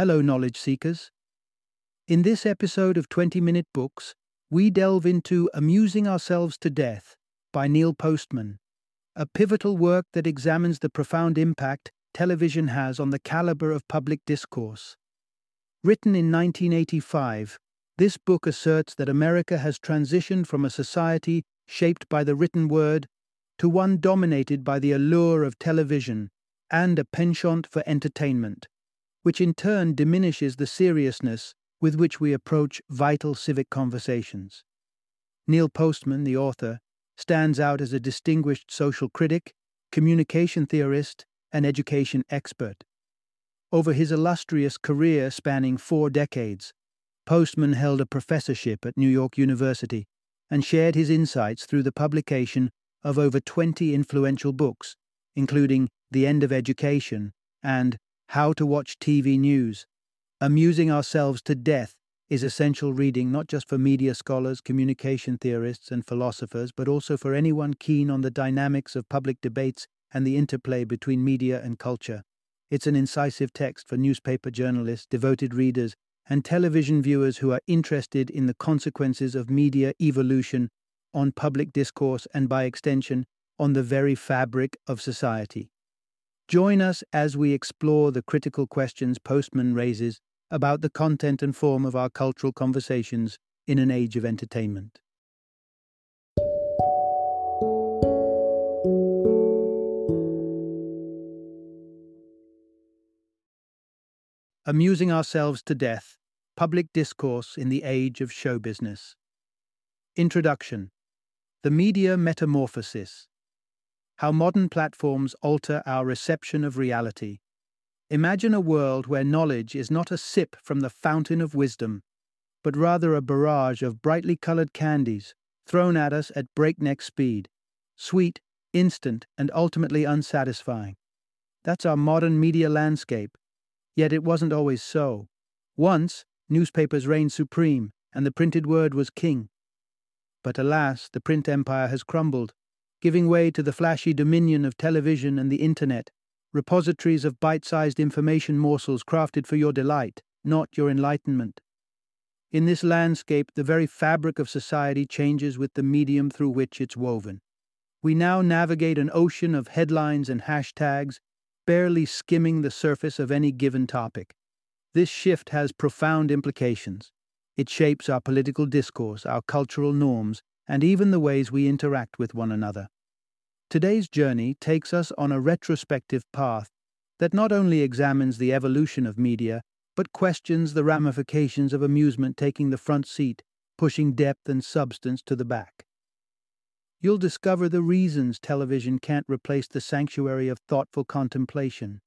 Hello, knowledge seekers. In this episode of 20 Minute Books, we delve into Amusing Ourselves to Death by Neil Postman, a pivotal work that examines the profound impact television has on the caliber of public discourse. Written in 1985, this book asserts that America has transitioned from a society shaped by the written word to one dominated by the allure of television and a penchant for entertainment, which in turn diminishes the seriousness with which we approach vital civic conversations. Neil Postman, the author, stands out as a distinguished social critic, communication theorist, and education expert. Over his illustrious career spanning four decades, Postman held a professorship at New York University and shared his insights through the publication of over 20 influential books, including The End of Education and How to Watch TV News. Amusing Ourselves to Death is essential reading not just for media scholars, communication theorists, and philosophers, but also for anyone keen on the dynamics of public debates and the interplay between media and culture. It's an incisive text for newspaper journalists, devoted readers, and television viewers who are interested in the consequences of media evolution on public discourse and, by extension, on the very fabric of society. Join us as we explore the critical questions Postman raises about the content and form of our cultural conversations in an age of entertainment. Amusing Ourselves to Death Public Discourse in the Age of Show Business. Introduction The Media Metamorphosis How Modern Platforms Alter Our Reception of Reality. Imagine a world where knowledge is not a sip from the fountain of wisdom, but rather a barrage of brightly colored candies thrown at us at breakneck speed, sweet, instant, and ultimately unsatisfying. That's our modern media landscape Yet it wasn't always so. Once, newspapers reigned supreme, and the printed word was king. But alas, the print empire has crumbled, giving way to the flashy dominion of television and the internet, repositories of bite sized information morsels crafted for your delight, not your enlightenment. In this landscape, the very fabric of society changes with the medium through which it's woven. We now navigate an ocean of headlines and hashtags, barely skimming the surface of any given topic. This shift has profound implications. It shapes our political discourse, our cultural norms, and even the ways we interact with one another. Today's journey takes us on a retrospective path that not only examines the evolution of media, but questions the ramifications of amusement taking the front seat, pushing depth and substance to the back. You'll discover the reasons television can't replace the sanctuary of thoughtful contemplation,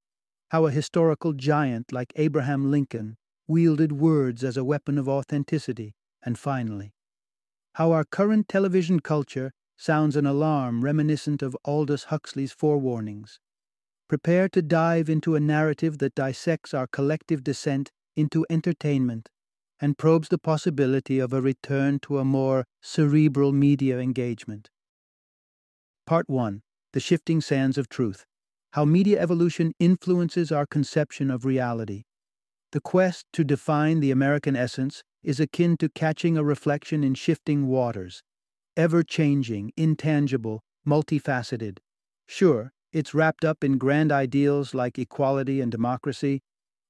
how a historical giant like Abraham Lincoln wielded words as a weapon of authenticity, and finally, how our current television culture sounds an alarm reminiscent of Aldous Huxley's forewarnings. Prepare to dive into a narrative that dissects our collective descent into entertainment and probes the possibility of a return to a more cerebral media engagement. Part 1 The Shifting Sands of Truth How Media Evolution Influences Our Conception of Reality. The quest to define the American essence is akin to catching a reflection in shifting waters, ever changing, intangible, multifaceted. Sure, it's wrapped up in grand ideals like equality and democracy,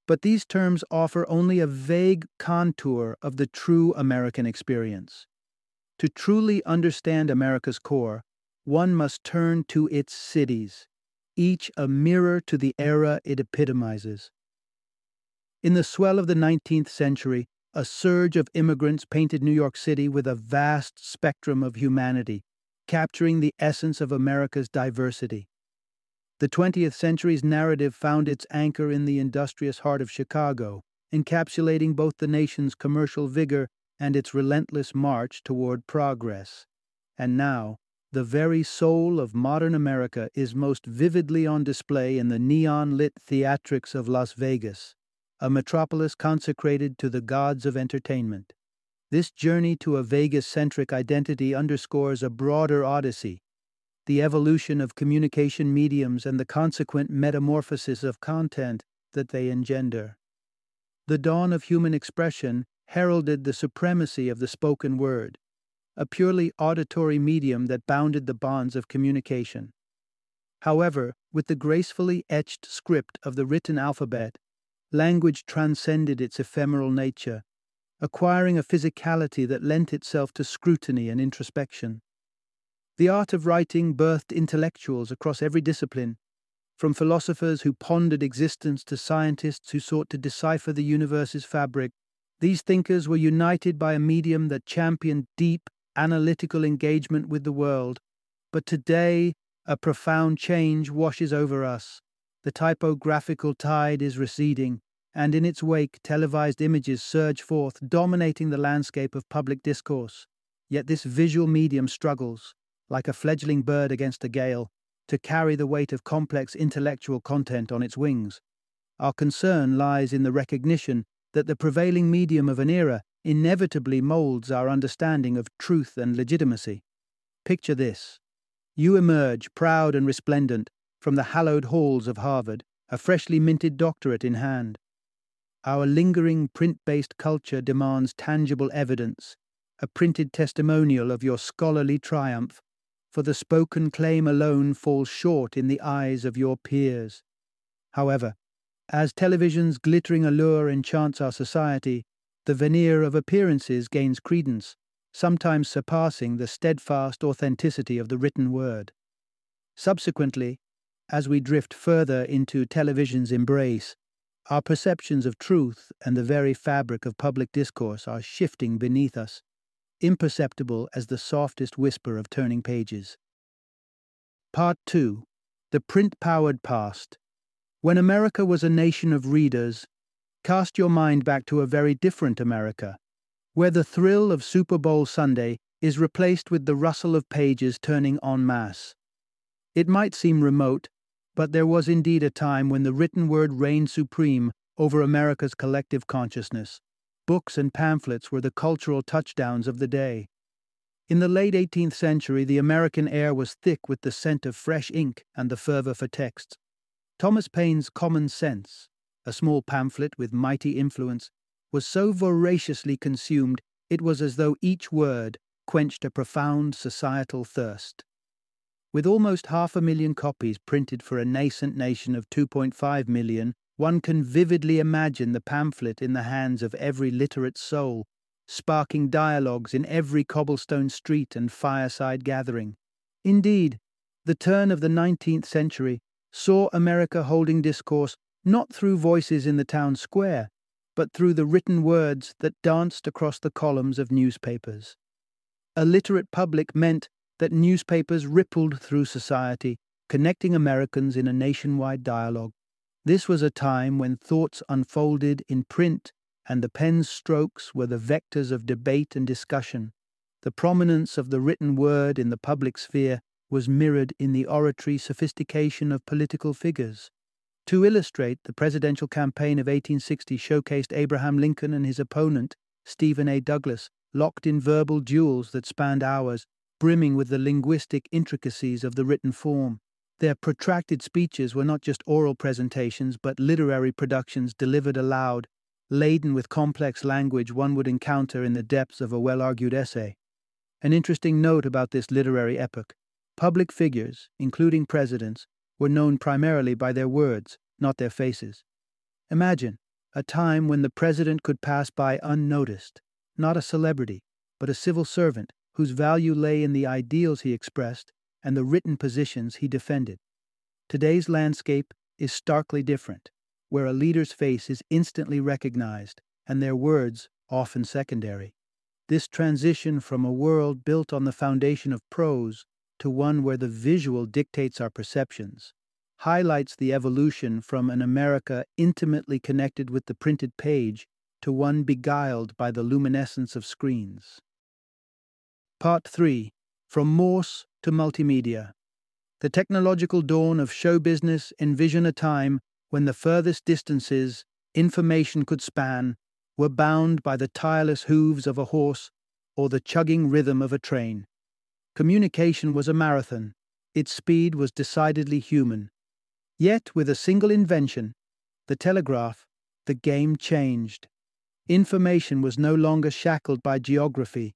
but these terms offer only a vague contour of the true American experience. To truly understand America's core, one must turn to its cities, each a mirror to the era it epitomizes. In the swell of the 19th century, a surge of immigrants painted New York City with a vast spectrum of humanity, capturing the essence of America's diversity. The 20th century's narrative found its anchor in the industrious heart of Chicago, encapsulating both the nation's commercial vigor and its relentless march toward progress. And now, the very soul of modern America is most vividly on display in the neon lit theatrics of Las Vegas, a metropolis consecrated to the gods of entertainment. This journey to a Vegas centric identity underscores a broader odyssey the evolution of communication mediums and the consequent metamorphosis of content that they engender. the dawn of human expression heralded the supremacy of the spoken word, a purely auditory medium that bounded the bonds of communication. However, with the gracefully etched script of the written alphabet, language transcended its ephemeral nature, acquiring a physicality that lent itself to scrutiny and introspection. The art of writing birthed intellectuals across every discipline, from philosophers who pondered existence to scientists who sought to decipher the universe's fabric. These thinkers were united by a medium that championed deep, analytical engagement with the world. But today, a profound change washes over us. The typographical tide is receding, and in its wake, televised images surge forth, dominating the landscape of public discourse. Yet this visual medium struggles, like a fledgling bird against a gale, to carry the weight of complex intellectual content on its wings. Our concern lies in the recognition that the prevailing medium of an era inevitably molds our understanding of truth and legitimacy. Picture this. You emerge, proud and resplendent, from the hallowed halls of Harvard, a freshly minted doctorate in hand. Our lingering print based culture demands tangible evidence, a printed testimonial of your scholarly triumph, for the spoken claim alone falls short in the eyes of your peers. However, as television's glittering allure enchants our society, the veneer of appearances gains credence, sometimes surpassing the steadfast authenticity of the written word. Subsequently, as we drift further into television's embrace, our perceptions of truth and the very fabric of public discourse are shifting beneath us, imperceptible as the softest whisper of turning pages. Part 2 The Print Powered Past. When America was a nation of readers, cast your mind back to a very different America, where the thrill of Super Bowl Sunday is replaced with the rustle of pages turning en masse. It might seem remote, but there was indeed a time when the written word reigned supreme over America's collective consciousness. Books and pamphlets were the cultural touchdowns of the day. In the late 18th century, the American air was thick with the scent of fresh ink and the fervor for texts. Thomas Paine's Common Sense, a small pamphlet with mighty influence, was so voraciously consumed it was as though each word quenched a profound societal thirst. With almost half a million copies printed for a nascent nation of 2.5 million, one can vividly imagine the pamphlet in the hands of every literate soul, sparking dialogues in every cobblestone street and fireside gathering. Indeed, the turn of the 19th century saw America holding discourse not through voices in the town square, but through the written words that danced across the columns of newspapers. A literate public meant that newspapers rippled through society, connecting Americans in a nationwide dialogue. This was a time when thoughts unfolded in print and the pen's strokes were the vectors of debate and discussion. The prominence of the written word in the public sphere was mirrored in the oratory sophistication of political figures. To illustrate, the presidential campaign of 1860 showcased Abraham Lincoln and his opponent, Stephen A. Douglas, locked in verbal duels that spanned hours, brimming with the linguistic intricacies of the written form. Their protracted speeches were not just oral presentations, but literary productions delivered aloud, laden with complex language one would encounter in the depths of a well argued essay. An interesting note about this literary epoch public figures, including presidents, were known primarily by their words, not their faces. Imagine a time when the president could pass by unnoticed, not a celebrity, but a civil servant whose value lay in the ideals he expressed and the written positions he defended. Today's landscape is starkly different, where a leader's face is instantly recognized and their words often secondary. This transition from a world built on the foundation of prose to one where the visual dictates our perceptions, highlights the evolution from an America intimately connected with the printed page to one beguiled by the luminescence of screens. Part 3 From Morse to Multimedia. The technological dawn of show business envisioned a time when the furthest distances information could span were bound by the tireless hooves of a horse or the chugging rhythm of a train. Communication was a marathon. Its speed was decidedly human. Yet, with a single invention, the telegraph, the game changed. Information was no longer shackled by geography.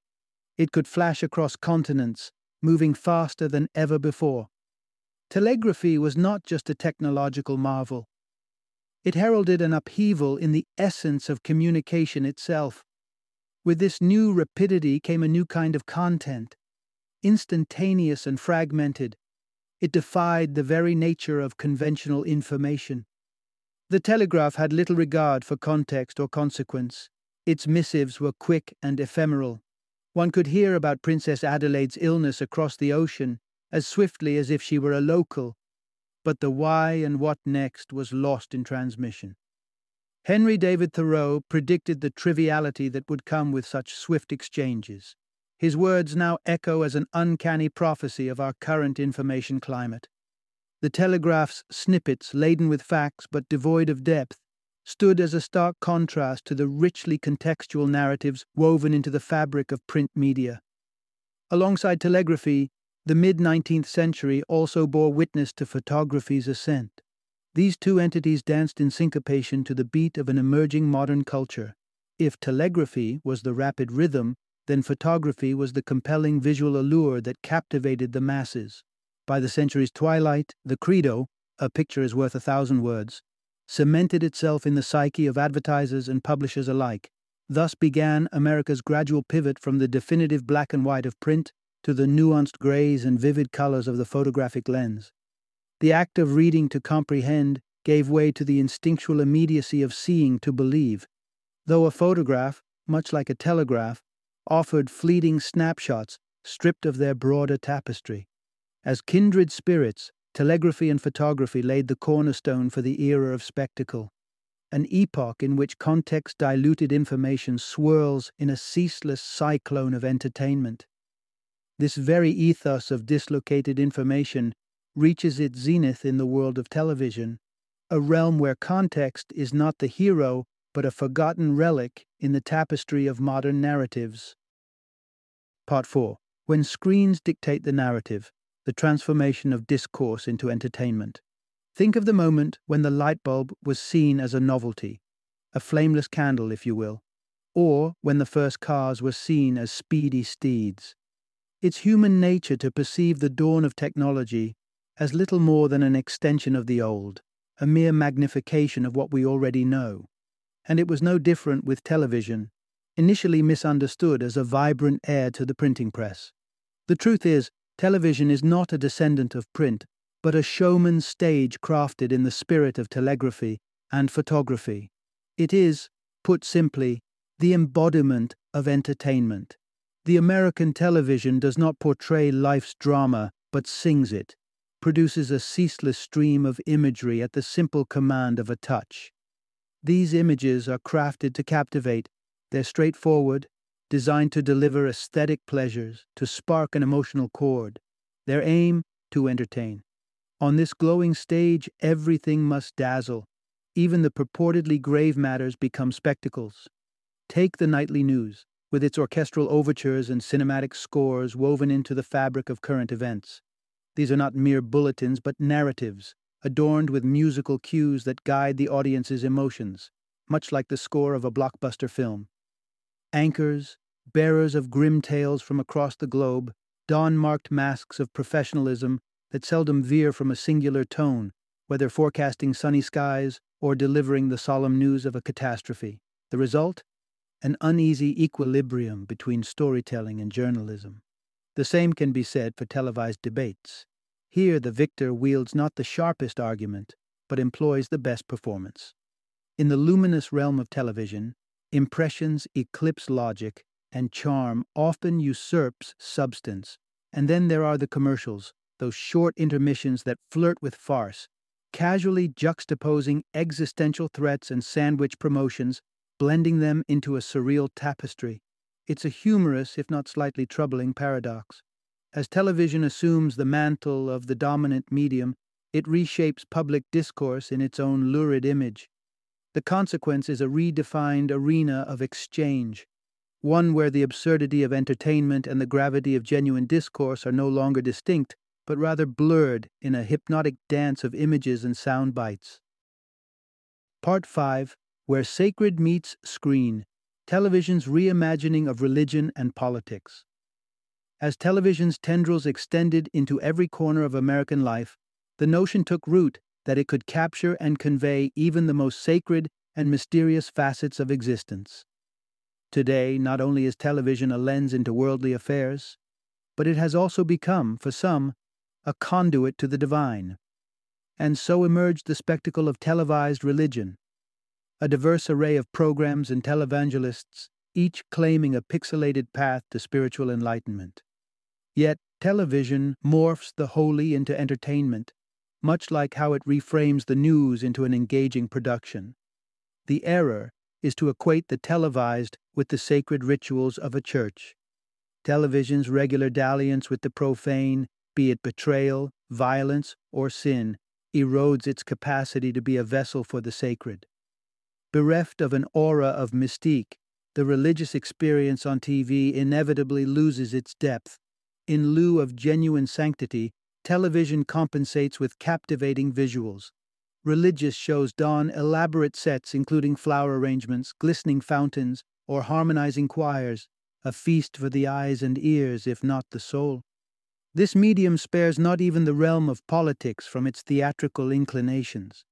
It could flash across continents, moving faster than ever before. Telegraphy was not just a technological marvel. It heralded an upheaval in the essence of communication itself. With this new rapidity came a new kind of content, instantaneous and fragmented. It defied the very nature of conventional information. The telegraph had little regard for context or consequence. Its missives were quick and ephemeral. One could hear about Princess Adelaide's illness across the ocean as swiftly as if she were a local, but the why and what next was lost in transmission. Henry David Thoreau predicted the triviality that would come with such swift exchanges. His words now echo as an uncanny prophecy of our current information climate. The telegraph's snippets, laden with facts but devoid of depth, stood as a stark contrast to the richly contextual narratives woven into the fabric of print media. Alongside telegraphy, the mid 19th century also bore witness to photography's ascent. These two entities danced in syncopation to the beat of an emerging modern culture. If telegraphy was the rapid rhythm, then photography was the compelling visual allure that captivated the masses. By the century's twilight, the credo, a picture is worth a thousand words, cemented itself in the psyche of advertisers and publishers alike. Thus began America's gradual pivot from the definitive black and white of print to the nuanced grays and vivid colors of the photographic lens. The act of reading to comprehend gave way to the instinctual immediacy of seeing to believe. Though a photograph, much like a telegraph, offered fleeting snapshots stripped of their broader tapestry. As kindred spirits, telegraphy and photography laid the cornerstone for the era of spectacle, an epoch in which context diluted information swirls in a ceaseless cyclone of entertainment. This very ethos of dislocated information reaches its zenith in the world of television, a realm where context is not the hero but a forgotten relic in the tapestry of modern narratives. Part 4 When Screens Dictate the Narrative The Transformation of Discourse into Entertainment. Think of the moment when the light bulb was seen as a novelty, a flameless candle, if you will, or when the first cars were seen as speedy steeds. It's human nature to perceive the dawn of technology as little more than an extension of the old, a mere magnification of what we already know. And it was no different with television, initially misunderstood as a vibrant heir to the printing press. The truth is, television is not a descendant of print, but a showman's stage crafted in the spirit of telegraphy and photography. It is, put simply, the embodiment of entertainment. The American television does not portray life's drama, but sings it, produces a ceaseless stream of imagery at the simple command of a touch. These images are crafted to captivate, they're straightforward, designed to deliver aesthetic pleasures, to spark an emotional chord. Their aim, to entertain. On this glowing stage, everything must dazzle. Even the purportedly grave matters become spectacles. Take the nightly news with its orchestral overtures and cinematic scores woven into the fabric of current events. These are not mere bulletins, but narratives, adorned with musical cues that guide the audience's emotions, much like the score of a blockbuster film. Anchors, bearers of grim tales from across the globe, don marked masks of professionalism that seldom veer from a singular tone, whether forecasting sunny skies or delivering the solemn news of a catastrophe. The result? an uneasy equilibrium between storytelling and journalism. The same can be said for televised debates. Here, the victor wields not the sharpest argument, but employs the best performance. In the luminous realm of television, impressions eclipse logic, and charm often usurps substance. And then there are the commercials, those short intermissions that flirt with farce, casually juxtaposing existential threats and sandwich promotions blending them into a surreal tapestry. It's a humorous, if not slightly troubling, paradox. As television assumes the mantle of the dominant medium, it reshapes public discourse in its own lurid image. The consequence is a redefined arena of exchange, one where the absurdity of entertainment and the gravity of genuine discourse are no longer distinct, but rather blurred in a hypnotic dance of images and sound bites. Part 5 where sacred meets screen, television's reimagining of religion and politics. As television's tendrils extended into every corner of American life, the notion took root that it could capture and convey even the most sacred and mysterious facets of existence. Today, not only is television a lens into worldly affairs, but it has also become, for some, a conduit to the divine. And so emerged the spectacle of televised religion, a diverse array of programs and televangelists, each claiming a pixelated path to spiritual enlightenment. Yet, television morphs the holy into entertainment, much like how it reframes the news into an engaging production. The error is to equate the televised with the sacred rituals of a church. Television's regular dalliance with the profane, be it betrayal, violence, or sin, erodes its capacity to be a vessel for the sacred. Bereft of an aura of mystique, the religious experience on TV inevitably loses its depth in lieu of genuine sanctity, television compensates with captivating visuals. Religious shows don elaborate sets including flower arrangements, glistening fountains, or harmonizing choirs, a feast for the eyes and ears, if not the soul. This medium spares not even the realm of politics from its theatrical inclinations.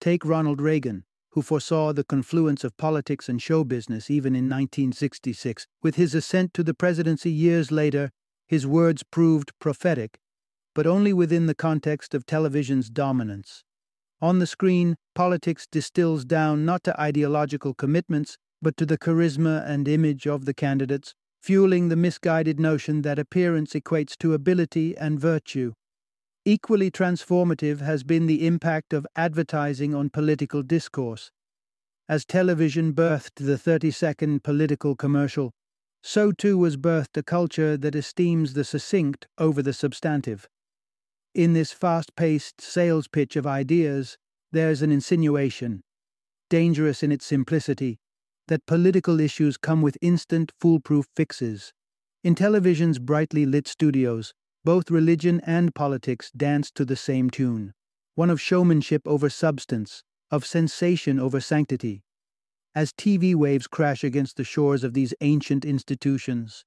Take Ronald Reagan, who foresaw the confluence of politics and show business even in 1966. With his ascent to the presidency years later, his words proved prophetic, but only within the context of television's dominance. On the screen, politics distills down not to ideological commitments, but to the charisma and image of the candidates, fueling the misguided notion that appearance equates to ability and virtue. Equally transformative has been the impact of advertising on political discourse. As television birthed the 30 second political commercial, so too was birthed a culture that esteems the succinct over the substantive. In this fast paced sales pitch of ideas, there's an insinuation, dangerous in its simplicity, that political issues come with instant, foolproof fixes. In television's brightly lit studios, both religion and politics dance to the same tune one of showmanship over substance, of sensation over sanctity, as TV waves crash against the shores of these ancient institutions,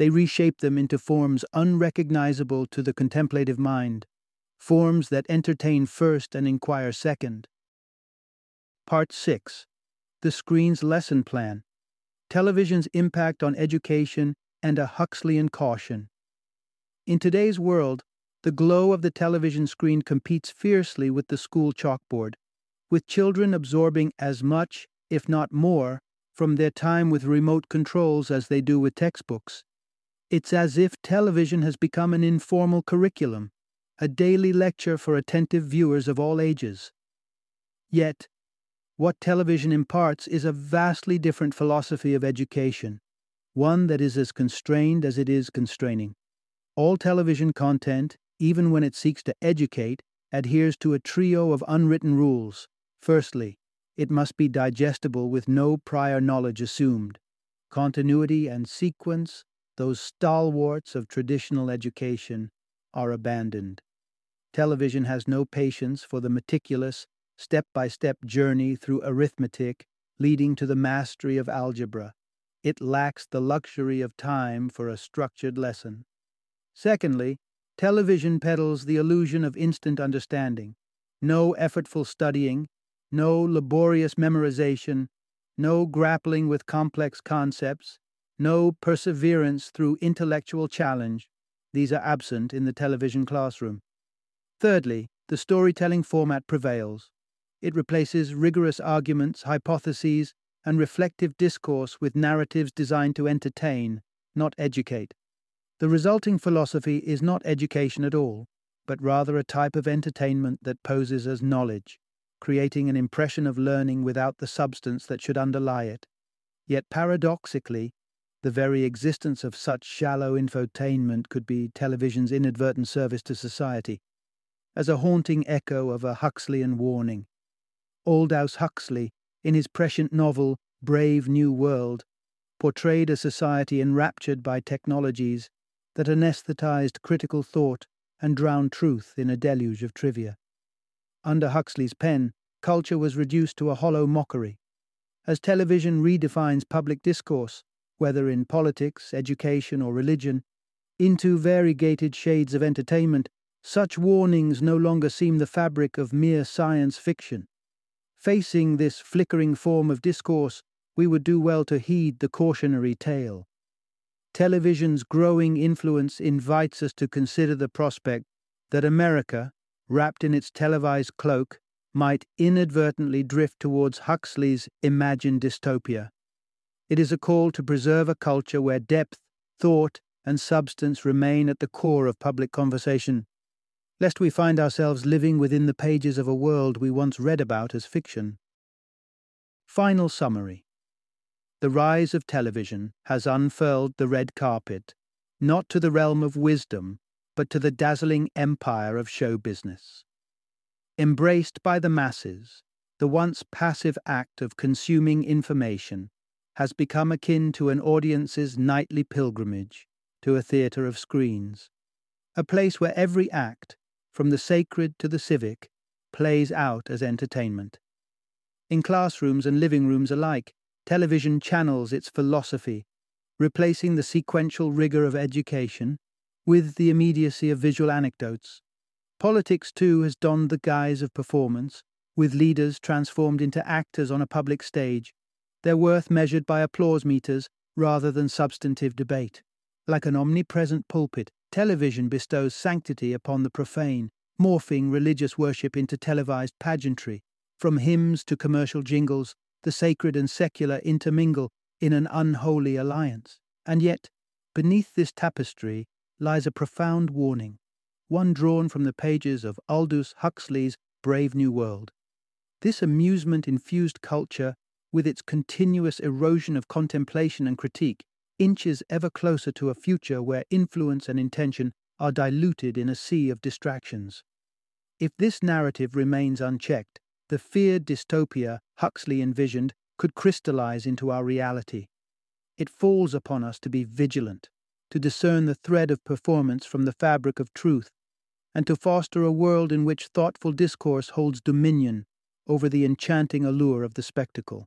they reshape them into forms unrecognizable to the contemplative mind, forms that entertain first and inquire second. Part 6 The Screen's Lesson Plan Television's Impact on Education and a Huxleyan Caution. In today's world, the glow of the television screen competes fiercely with the school chalkboard, with children absorbing as much if not more, from their time with remote controls as they do with textbooks. It's as if television has become an informal curriculum, a daily lecture for attentive viewers of all ages. Yet, what television imparts is a vastly different philosophy of education, one that is as constrained as it is constraining. All television content, even when it seeks to educate, adheres to a trio of unwritten rules. Firstly, it must be digestible with no prior knowledge assumed. Continuity and sequence, those stalwarts of traditional education, are abandoned. Television has no patience for the meticulous, step by step journey through arithmetic leading to the mastery of algebra. It lacks the luxury of time for a structured lesson. Secondly, television peddles the illusion of instant understanding. No effortful studying, no laborious memorization, no grappling with complex concepts, no perseverance through intellectual challenge. These are absent in the television classroom. Thirdly, the storytelling format prevails. It replaces rigorous arguments, hypotheses, and reflective discourse with narratives designed to entertain, not educate. The resulting philosophy is not education at all, but rather a type of entertainment that poses as knowledge, creating an impression of learning without the substance that should underlie it. Yet paradoxically, the very existence of such shallow infotainment could be television's inadvertent service to society, as a haunting echo of a Huxleyan warning. Aldous Huxley, in his prescient novel Brave New World, portrayed a society enraptured by technologies that anesthetized critical thought and drowned truth in a deluge of trivia. Under Huxley's pen, culture was reduced to a hollow mockery. as television redefines public discourse, whether in politics, education, or religion, into variegated shades of entertainment, such warnings no longer seem the fabric of mere science fiction. Facing this flickering form of discourse, we would do well to heed the cautionary tale. Television's growing influence invites us to consider the prospect that America, wrapped in its televised cloak, might inadvertently drift towards Huxley's imagined dystopia. It is a call to preserve a culture where depth, thought, and substance remain at the core of public conversation, lest we find ourselves living within the pages of a world we once read about as fiction. Final summary The rise of television has unfurled the red carpet, not to the realm of wisdom, but to the dazzling empire of show business. Embraced by the masses, the once passive act of consuming information has become akin to an audience's nightly pilgrimage to a theatre of screens, a place where every act, from the sacred to the civic, plays out as entertainment. In classrooms and living rooms alike, television channels its philosophy, replacing the sequential rigor of education with the immediacy of visual anecdotes. Politics, too, has donned the guise of performance, with leaders transformed into actors on a public stage, their worth measured by applause meters rather than substantive debate. Like an omnipresent pulpit, television bestows sanctity upon the profane, morphing religious worship into televised pageantry. From hymns to commercial jingles, the sacred and secular intermingle in an unholy alliance. And yet, beneath this tapestry lies a profound warning one drawn from the pages of Aldous Huxley's Brave New World. This amusement infused culture, with its continuous erosion of contemplation and critique, inches ever closer to a future where influence and intention are diluted in a sea of distractions. If this narrative remains unchecked, the feared dystopia Huxley envisioned could crystallize into our reality. It falls upon us to be vigilant, to discern the thread of performance from the fabric of truth, and to foster a world in which thoughtful discourse holds dominion over the enchanting allure of the spectacle.